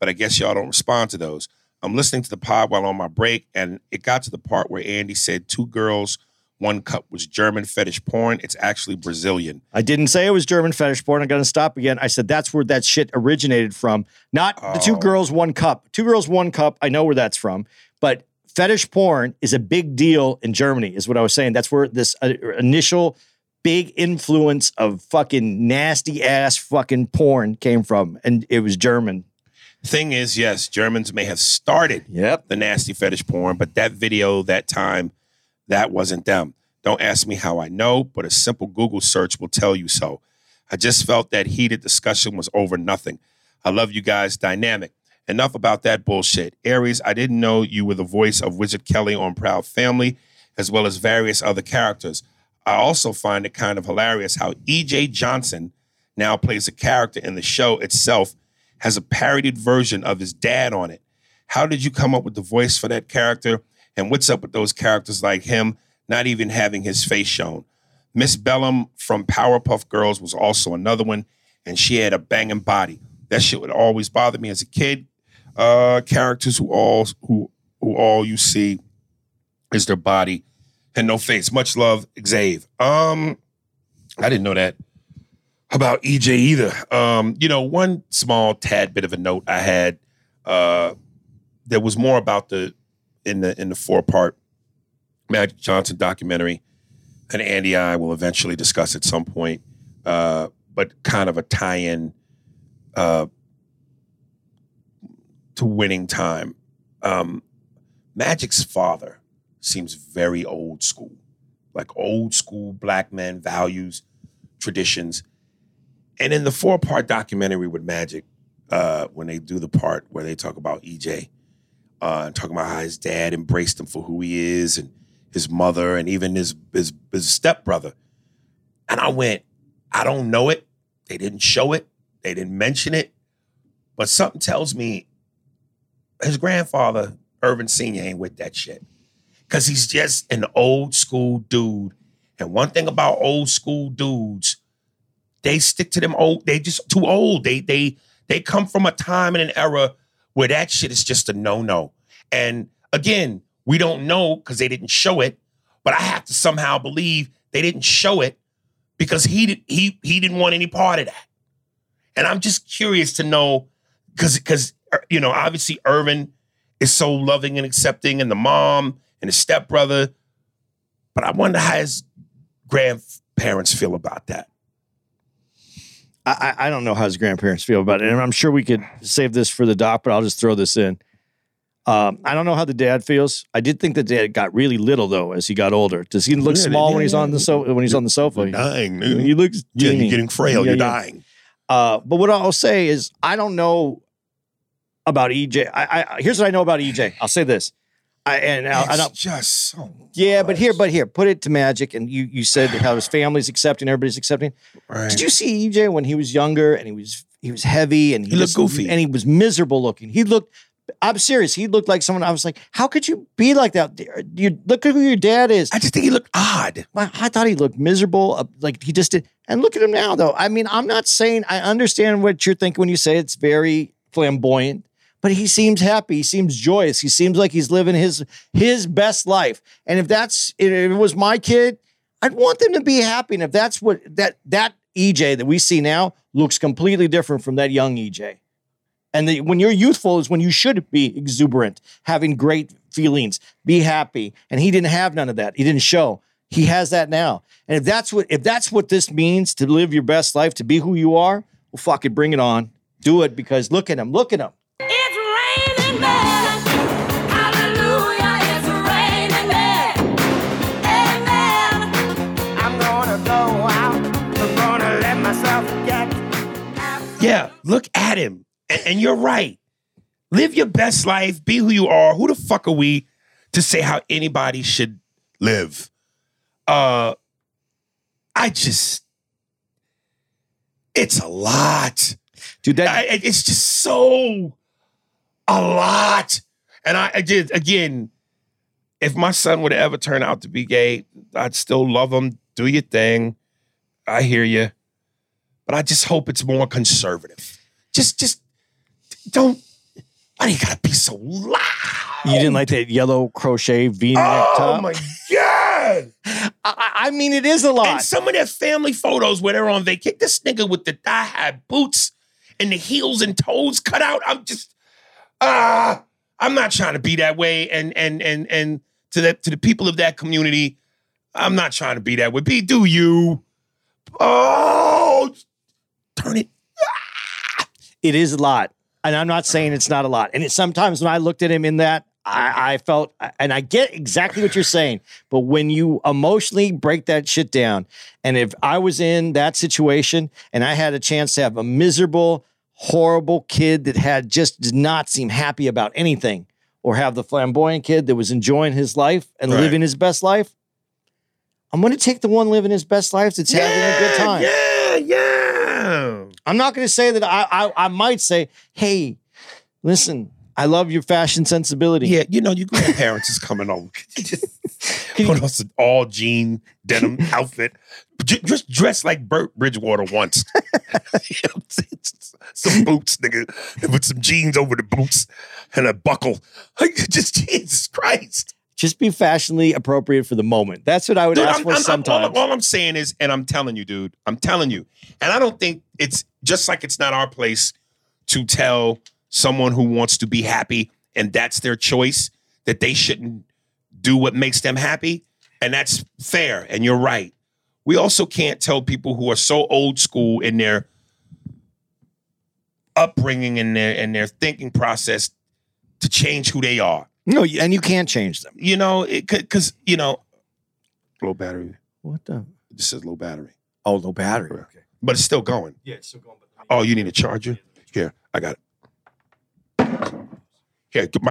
but I guess y'all don't respond to those. I'm listening to the pod while on my break, and it got to the part where Andy said two girls, one cup was German fetish porn. It's actually Brazilian. I didn't say it was German fetish porn. I'm going to stop again. I said that's where that shit originated from. Not the two Oh. girls, one cup. Two girls, one cup. I know where that's from. But fetish porn is a big deal in Germany, is what I was saying. That's where this uh, initial big influence of fucking nasty ass fucking porn came from. And it was German. Thing is, yes, Germans may have started Yep. the nasty fetish porn, but that video that time, that wasn't them. Don't ask me how I know, but a simple Google search will tell you so. I just felt that heated discussion was over nothing. I love you guys, dynamic. Enough about that bullshit. Aries, I didn't know you were the voice of Wizard Kelly on Proud Family, as well as various other characters. I also find it kind of hilarious how E.J. Johnson now plays a character in the show itself, has a parodied version of his dad on it. How did you come up with the voice for that character? And what's up with those characters like him not even having his face shown? Miss Bellum from Powerpuff Girls was also another one, and she had a banging body. That shit would always bother me as a kid. Uh, characters who all who who all you see is their body and no face. Much love, Xave. Um, I didn't know that about EJ either. Um, you know, one small tad bit of a note I had uh there was more about the in the in the four part Magic Johnson documentary, and Andy I will eventually discuss at some point. Uh, but kind of a tie-in uh, to winning time. Um, Magic's father seems very old school, like old school black men values, traditions. And in the four part documentary with Magic, uh, when they do the part where they talk about EJ, uh, and talking about how his dad embraced him for who he is, and his mother, and even his his, his stepbrother. And I went, I don't know it. They didn't show it. They didn't mention it. But something tells me his grandfather, Earvin Sr., ain't with that shit. Cause he's just an old school dude. And one thing about old school dudes, they stick to them old, they just too old. They they they come from a time and an era where that shit is just a no-no. And again, we don't know because they didn't show it, but I have to somehow believe they didn't show it because he did, he he didn't want any part of that. And I'm just curious to know because because uh, you know obviously Earvin is so loving and accepting, and the mom and his stepbrother, but I wonder how his grandparents feel about that. I, I don't know how his grandparents feel about it. And I'm sure we could save this for the doc, but I'll just throw this in. Um, I don't know how the dad feels. I did think the dad got really little though as he got older. Does he look Yeah, small yeah, when he's on the so when he's on the sofa? You're dying, dude. He looks yeah, teeny. you're getting frail. Yeah, you're dying. Uh, but what I'll say is, I don't know about EJ. I, I here's what I know about EJ. I'll say this. I and I, I It's don't. just so. Yeah, but here, but here, put it to Magic, and you you said how his family's accepting, everybody's accepting. Right. Did you see EJ when he was younger and he was he was heavy and he, He looked goofy. and he was miserable looking. He looked I'm serious. He looked like someone. I was like, how could you be like that? You look at who your dad is. I just think he looked odd. I, I thought he looked miserable. uh, Like he just did. And look at him now, though. I mean, I'm not saying I understand what you're thinking when you say it's very flamboyant, but he seems happy. He seems joyous. He seems like he's living his his best life. And if that's if it was my kid, I'd want them to be happy. And if that's what that that EJ that we see now looks completely different from that young EJ. And the, when you're youthful is when you should be exuberant, having great feelings, be happy. And he didn't have none of that. He didn't show. He has that now. And if that's what if that's what this means to live your best life, to be who you are, well, fuck it, bring it on. Do it because look at him. Look at him. Yeah, look at him. And, and you're right. Live your best life. Be who you are. Who the fuck are we to say how anybody should live? Uh, I just, it's a lot. Dude, that I, it's just so a lot. And I, I did again. If my son would ever turn out to be gay, I'd still love him. Do your thing. I hear you, but I just hope it's more conservative. Just, just don't. Why do you gotta be so loud? you didn't like that yellow crochet V-neck Oh top. Oh my god! I, I- mean, it is a lot. And some of their family photos where they're on vacation, this nigga with the thigh high boots and the heels and toes cut out. I'm just, ah, I'm not trying to be that way. And and and and to the to the people of that community, I'm not trying to be that way. Be do you? Oh, turn it. Ah, it is a lot. And I'm not saying it's not a lot. And it, sometimes when I looked at him in that, I, I felt, and I get exactly what you're saying. But when you emotionally break that shit down, and if I was in that situation and I had a chance to have a miserable, horrible kid that had just did not seem happy about anything, or have the flamboyant kid that was enjoying his life and Right. living his best life, I'm going to take the one living his best life that's having a good time. Yeah, yeah. I'm not going to say that I, I I might say, hey, listen, I love your fashion sensibility. Yeah, you know, your grandparents is coming over. Just put on some all jean denim outfit? J- Just dress like Burt Bridgewater once. You know what I'm saying? some boots, nigga, with some jeans over the boots and a buckle. Like, just Jesus Christ. Just be fashionably appropriate for the moment. That's what I would Dude, ask I'm- for I'm- I'm- sometimes. all, all I'm saying is, and I'm telling you, dude, I'm telling you. And I don't think it's just like it's not our place to tell someone who wants to be happy and that's their choice that they shouldn't do what makes them happy. And that's fair. And you're right. We also can't tell people who are so old school in their upbringing and their and their thinking process to change who they are. No, and you can't change them. You know, because you know, low battery. What the? It just says low battery, Oh, low battery. Okay. but it's still going. Yeah, it's still going. Oh, you need a charger? Here, I got it. Here, get my.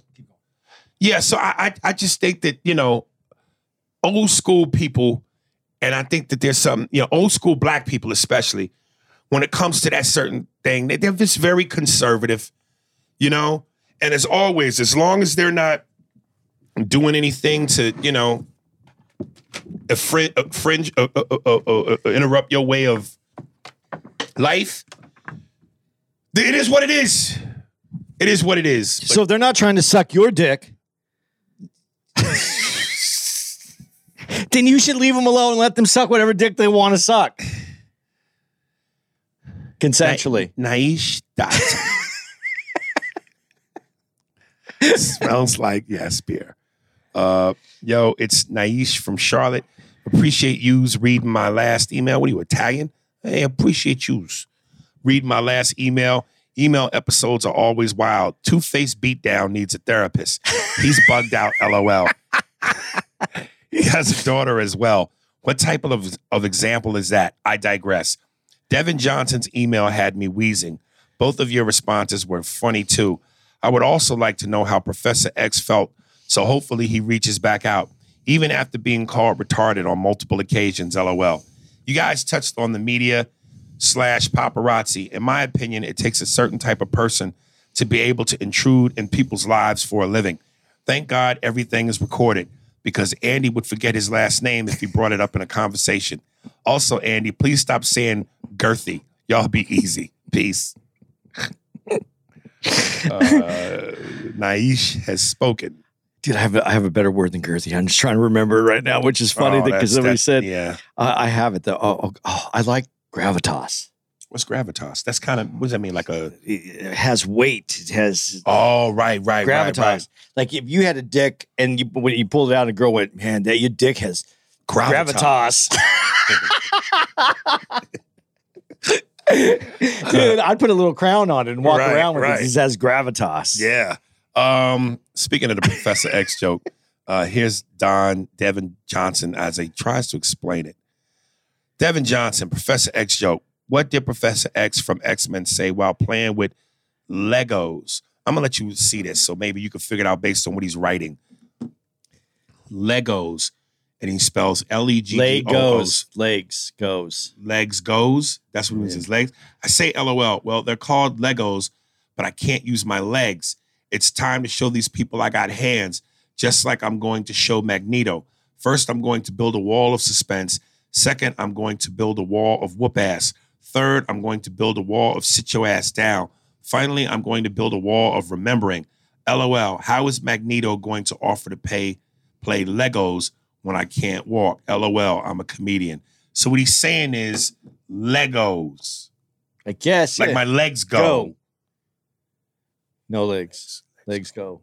Yeah, so I, I I just think that you know, old school people, and I think that there's some you know old school black people especially, when it comes to that certain thing, they, they're just very conservative, you know. And as always, as long as they're not doing anything to you know, fringe, fringe uh, uh, uh, uh, uh, uh, interrupt your way of life. It is what it is. It is what it is. But So if they're not trying to suck your dick, then you should leave them alone and let them suck whatever dick they want to suck. Consensually. Naish dot. Smells like yes beer. Uh, yo, it's Naish from Charlotte. Appreciate yous reading my last email. What are you Italian? Hey, appreciate yous reading my last email. Email episodes are always wild. Two Face Beatdown needs a therapist. He's bugged out. LOL. he has a daughter as well. What type of, of example is that? I digress. Devin Johnson's email had me wheezing. Both of your responses were funny too. I would also like to know how Professor X felt, so hopefully he reaches back out, even after being called retarded on multiple occasions. LOL. You guys touched on the media slash paparazzi. In my opinion, it takes a certain type of person to be able to intrude in people's lives for a living. Thank God everything is recorded because Andy would forget his last name if he brought it up in a conversation. Also, Andy, please stop saying girthy. Y'all be easy. Peace. Uh, Naish has spoken. Dude, I have a, I have a better word than girthy. I'm just trying to remember it right now, which is funny Oh, because that's- somebody that- said yeah. uh, I have it though. Oh, oh, oh, I like gravitas. What's gravitas? That's kind of what does that mean? Like a It has weight. It has oh right, right, gravitas. right, right. Like if you had a dick and you when you pulled it out, and a girl went, "Man, that your dick has gravitas." Dude, I'd put a little crown on it and walk Right, around with right. it. It says gravitas. Yeah. Um, speaking of the Professor X joke, uh, here's Don Devin Johnson as he tries to explain it. Devin Johnson, Professor X joke. What did Professor X from X Men say while playing with Legos? I'm gonna let you see this, so maybe you can figure it out based on what he's writing. Legos, and he spells L E G Leg G O O goes, legs goes. legs goes. That's what it means. His legs. I say LOL. Well, they're called Legos, but I can't use my legs. It's time to show these people I got hands, just like I'm going to show Magneto. First, I'm going to build a wall of suspense. Second, I'm going to build a wall of whoop ass. Third, I'm going to build a wall of sit your ass down. Finally, I'm going to build a wall of remembering. LOL. How is Magneto going to offer to pay play Legos when I can't walk? LOL. I'm a comedian. So what he's saying is Legos. I guess. Like yeah. my legs go. Go. no legs. Legs go.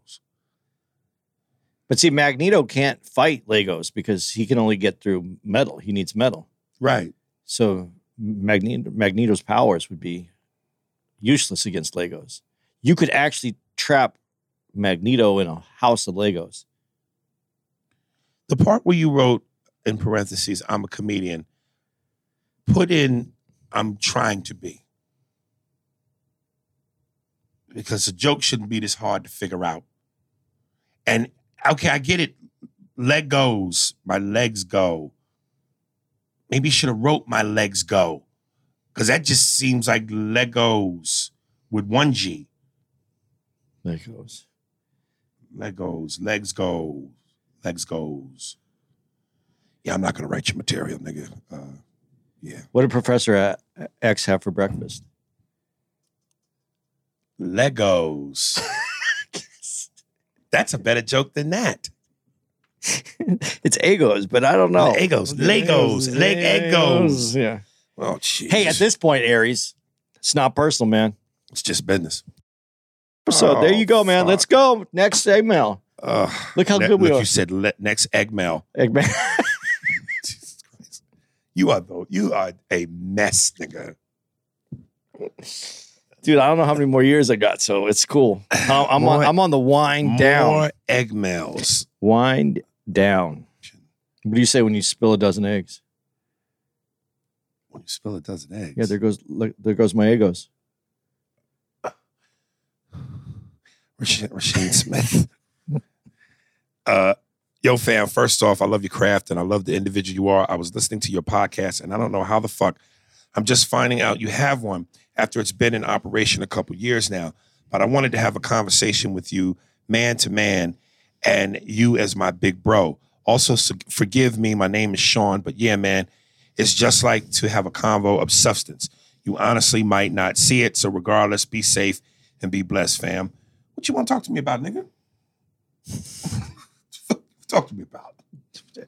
But see, Magneto can't fight Legos because he can only get through metal. He needs metal. Right. So Magneto, Magneto's powers would be useless against Legos. You could actually trap Magneto in a house of Legos. The part where you wrote in parentheses, I'm a comedian, put in I'm trying to be. Because a joke shouldn't be this hard to figure out. And okay, I get it. Leg goes, my legs go. Maybe you should have wrote my legs go. Because that just seems like Legos with one G. Legos. Legos, legs go, legs goes. Yeah, I'm not gonna write your material, nigga. Uh, yeah, What did Professor X have for breakfast? Legos. That's a better joke than that. it's Egos, but I don't know. Legos, Legos, leg Egos. Yeah. Oh, jeez. Hey, at this point, Aries, it's not personal, man. it's just business. So there Oh, you go, man. fuck. Let's go. Next email. Ugh. Look how Ne- good we look, are. You said le- next egg mail. Eggman. Jesus Christ. You are though. You are a mess, nigga. Dude, I don't know how many more years I got, so it's cool. I'm, I'm on. I'm on the wind down. More egg mails. Wind down. What do you say when you spill a dozen eggs? When you spill a dozen eggs. Yeah, there goes. Look, there goes my egos. Rasheen, Rasheen Smith. Uh, yo, fam, first off, I love your craft and I love the individual you are. I was listening to your podcast and I don't know how the fuck I'm just finding out you have one after it's been in operation a couple years now. But I wanted to have a conversation with you, man to man, and you as my big bro. Also, so- forgive me, my name is Sean, but yeah, man, it's just like to have a convo of substance. You honestly might not see it, so regardless, be safe and be blessed, fam. What you want to talk to me about, nigga? talk to me about.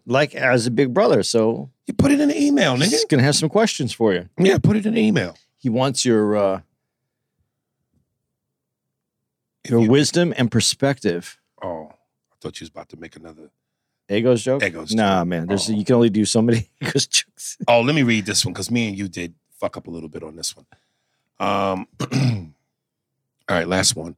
Like as a big brother, so You put it in an email, nigga. he's gonna have some questions for you. Yeah, put it in an email. He wants your uh, your you- wisdom and perspective. Oh, I thought you was about to make another. Egos joke? Egos Nah, joke. man. There's Oh. you can only do so many egos jokes. Oh, let me read this one because me and you did fuck up a little bit on this one. Um, all right, last one.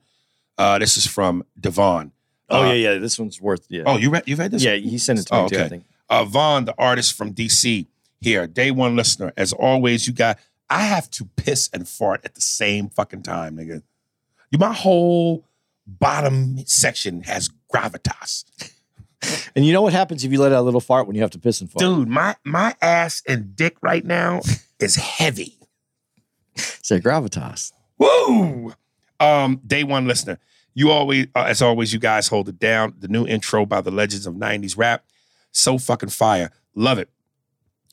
Uh, this is from Devon. Oh Uh, yeah, yeah. This one's worth. Yeah. Oh, you read you read this? yeah. He sent it to me Oh, too. I okay. think. Uh, Vaughn, the artist from DC, here, day one listener. As always, you got. I have to piss and fart at the same fucking time, nigga. You, my whole bottom section has gravitas, And you know what happens if you let out a little fart when you have to piss and fart? dude. My my ass and dick right now is heavy. Say gravitas. Woo! Um, day one listener. You always, uh, as always, you guys hold it down. The new intro by the legends of 90s rap. So fucking fire. Love it.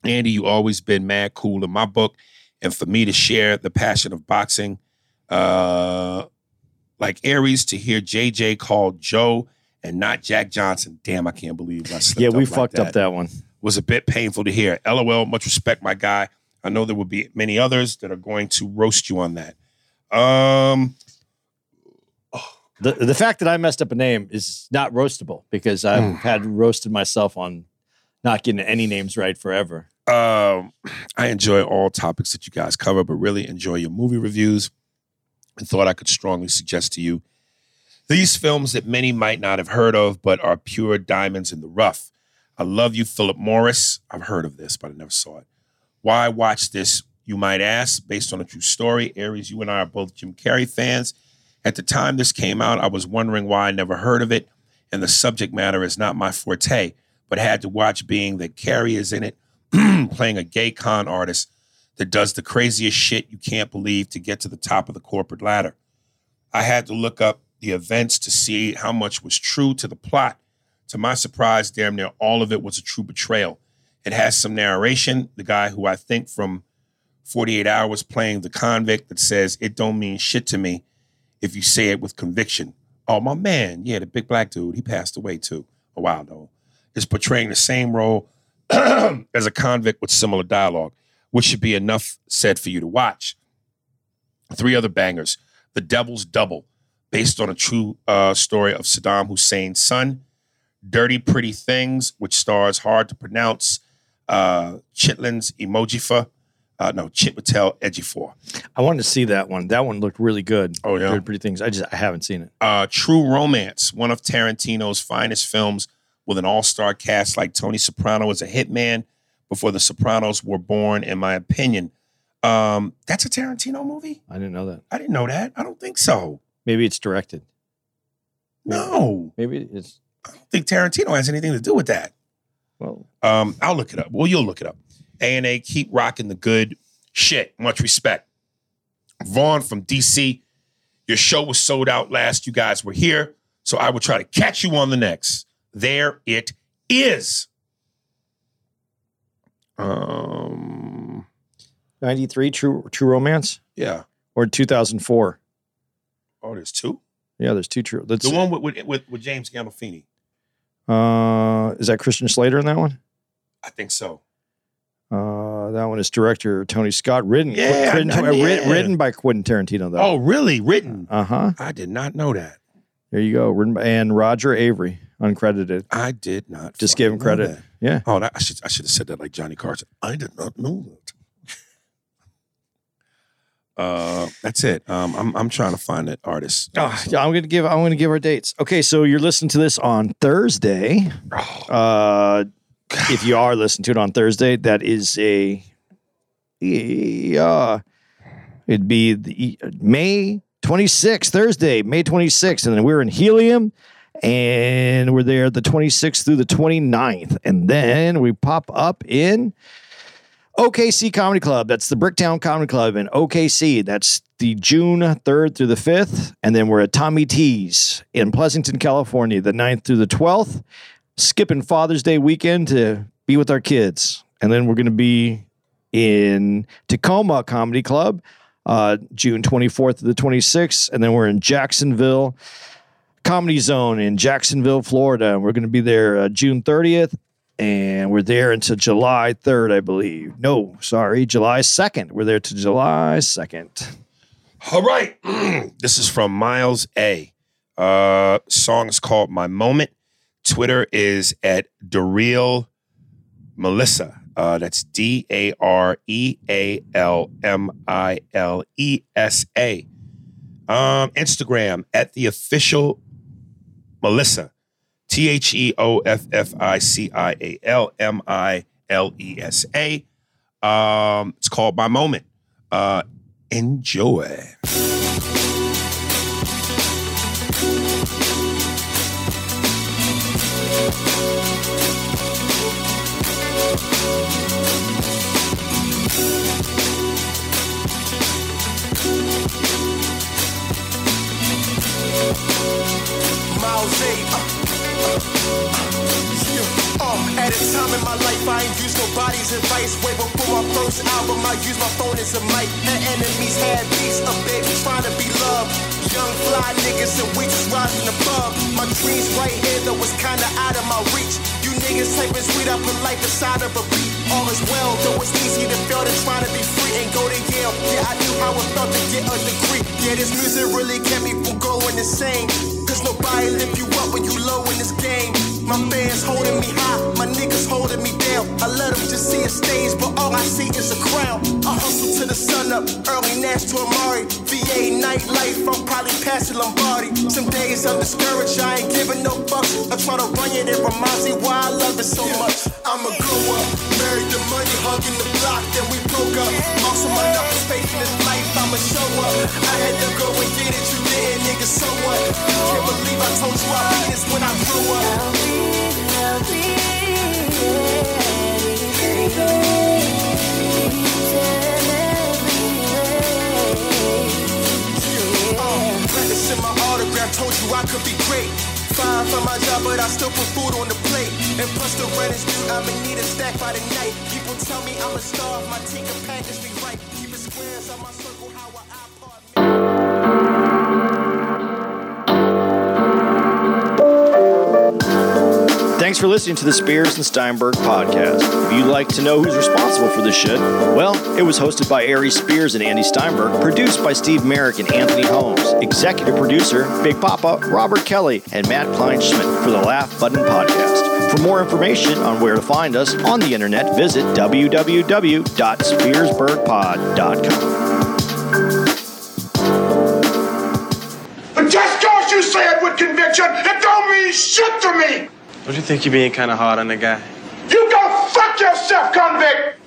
Andy, you always been mad cool in my book. And for me to share the passion of boxing, uh, like Aries to hear JJ called Joe and not Jack Johnson. Damn, I can't believe I slipped Yeah, we up like fucked up that one. was a bit painful to hear. LOL, much respect, my guy. I know there will be many others that are going to roast you on that. Um, The the fact that I messed up a name is not roastable because I've Hmm. had roasted myself on not getting any names right forever. um, I enjoy all topics that you guys cover, but really enjoy your movie reviews and thought I could strongly suggest to you these films that many might not have heard of, but are pure diamonds in the rough. I love you, Philip Morris. I've heard of this, but I never saw it. Why watch this, you might ask, based on a true story. Aries, you and I are both Jim Carrey fans. At the time this came out, I was wondering why I never heard of it, and the subject matter is not my forte, but had to watch being that Carrey is in it, playing a gay con artist that does the craziest shit you can't believe to get to the top of the corporate ladder. I had to look up the events to see how much was true to the plot. To my surprise, damn near all of it was a true betrayal. It has some narration, the guy who I think from 48 hours playing the convict that says, It don't mean shit to me if you say it with conviction. Oh, my man, yeah, the big black dude, he passed away too a while ago, is portraying the same role as a convict with similar dialogue, which should be enough said for you to watch. Three other bangers The Devil's Double, based on a true uh, story of Saddam Hussein's son. Dirty Pretty Things, which stars hard to pronounce uh, Chitlin's Emojifa. Uh, no, Edgy Four. I wanted to see that one. That one looked really good. Oh, yeah? Pretty things. I just I haven't seen it. uh, True Romance, one of Tarantino's finest films with an all star cast like Tony Soprano as a hitman before The Sopranos were born, in my opinion. Um, that's a Tarantino movie? I didn't know that. I didn't know that. I don't think so. Maybe it's directed. No, Maybe it's I don't think Tarantino has anything to do with that. well. Um, I'll look it up. Well, you'll look it up. A and A, keep rocking the good shit. Much respect. Vaughn from DC, your show was sold out last. You guys were here, so I will try to catch you on the next. There it is. Um, 93 True True Romance yeah. or 2004. Oh, there's two. Yeah, there's two true. That's The one with with, with, with James Gandolfini. uh is that Christian Slater in that one? I think so. Uh that one is director Tony Scott written Yeah, written, I- uh, yeah. written by Quentin Tarantino though. Oh, really? Written? Uh-huh. I did not know that. There you go. Written by, and Roger Avary, uncredited. I did not. Just give him credit. that. Yeah. Oh, that, I should I should have said that like Johnny Carson. I did not know that. uh, that's it. Um, I'm I'm trying to find that artist. Oh, yeah, I'm gonna give I'm gonna give our dates. Okay, so you're listening to this on Thursday. Uh, if you are listening to it on Thursday, that is a uh, it'd be the May 26th, Thursday, May 26th, and then we're in Helium, and we're there the 26th through the 29th, and then we pop up in. OKC Comedy Club. That's the Bricktown Comedy Club in OKC. That's the June 3rd through the 5th. And then we're at Tommy T's in Pleasanton, California, the 9th through the 12th. Skipping Father's Day weekend to be with our kids. And then we're going to be in Tacoma Comedy Club, uh, June 24th to the 26th. And then we're in Jacksonville Comedy Zone in Jacksonville, Florida. And we're going to be there uh, June 30th and we're there until July 3rd, I believe. No, sorry, July 2nd. We're there to July 2nd. All right. this is from Miles A. Uh, song is called My Moment. Twitter is at Dareal MilesA. Uh, that's D A R E A L M I L E S A. Um, Instagram at the official MilesA. T H E O F F I C I A L M I L E S A. Um, it's called My Moment. Uh, enjoy. Jose. Uh, uh, at a time in my life, I ain't used nobody's advice. Way before my first album, I used my phone as a mic. The enemies had beats, a baby trying to be loved. Young fly niggas, and we just rising above. My dreams right here, though, was kinda out of my reach You niggas typing sweet, I put life inside of a beat. All is well, though it's easy to fail to try to be free and go to Yale. Yeah, I knew how it felt to get a degree. Yeah, this music really kept me from going insane. Cause nobody lift you up when you low in this game. My fans holding me high, my niggas holding me down. I let them just see a stage, but all I see is a crown. I hustle to the sun up, early Nash to Amari. VA nightlife, I'm probably passing Lombardi. Some days I'm discouraged, I ain't giving no fucks. I try to run it, it reminds me why I love it so much. I'ma grow up, married to money, hugging the block, then we broke up. Also, my knuckles facing this life, I'ma show up. I had to go and get it, you didn't, nigga, so what? Can't believe I told you I'd be this when I grew up. Uh, my autograph told you I could be great. Five for my job, but I still put food on the plate. And plus the rent is due, I'ma need a stack by the night. People tell me I'm a star, my can package me right. Squares on my circle, how I Thanks for listening to the Spears and Steinberg podcast. If you'd like to know who's responsible for this shit, well, it was hosted by Aries Spears and Andy Steinberg, produced by Steve Merrick and Anthony Holmes, executive producer Big Papa Robert Kelly and Matt Kleinschmidt for the Laugh Button podcast. For more information on where to find us on the internet, visit www.spearsburgpod.com. But just cause you say it with conviction, it don't mean shit to me! Don't you think you're being kind of hard on the guy? You go fuck yourself, convict!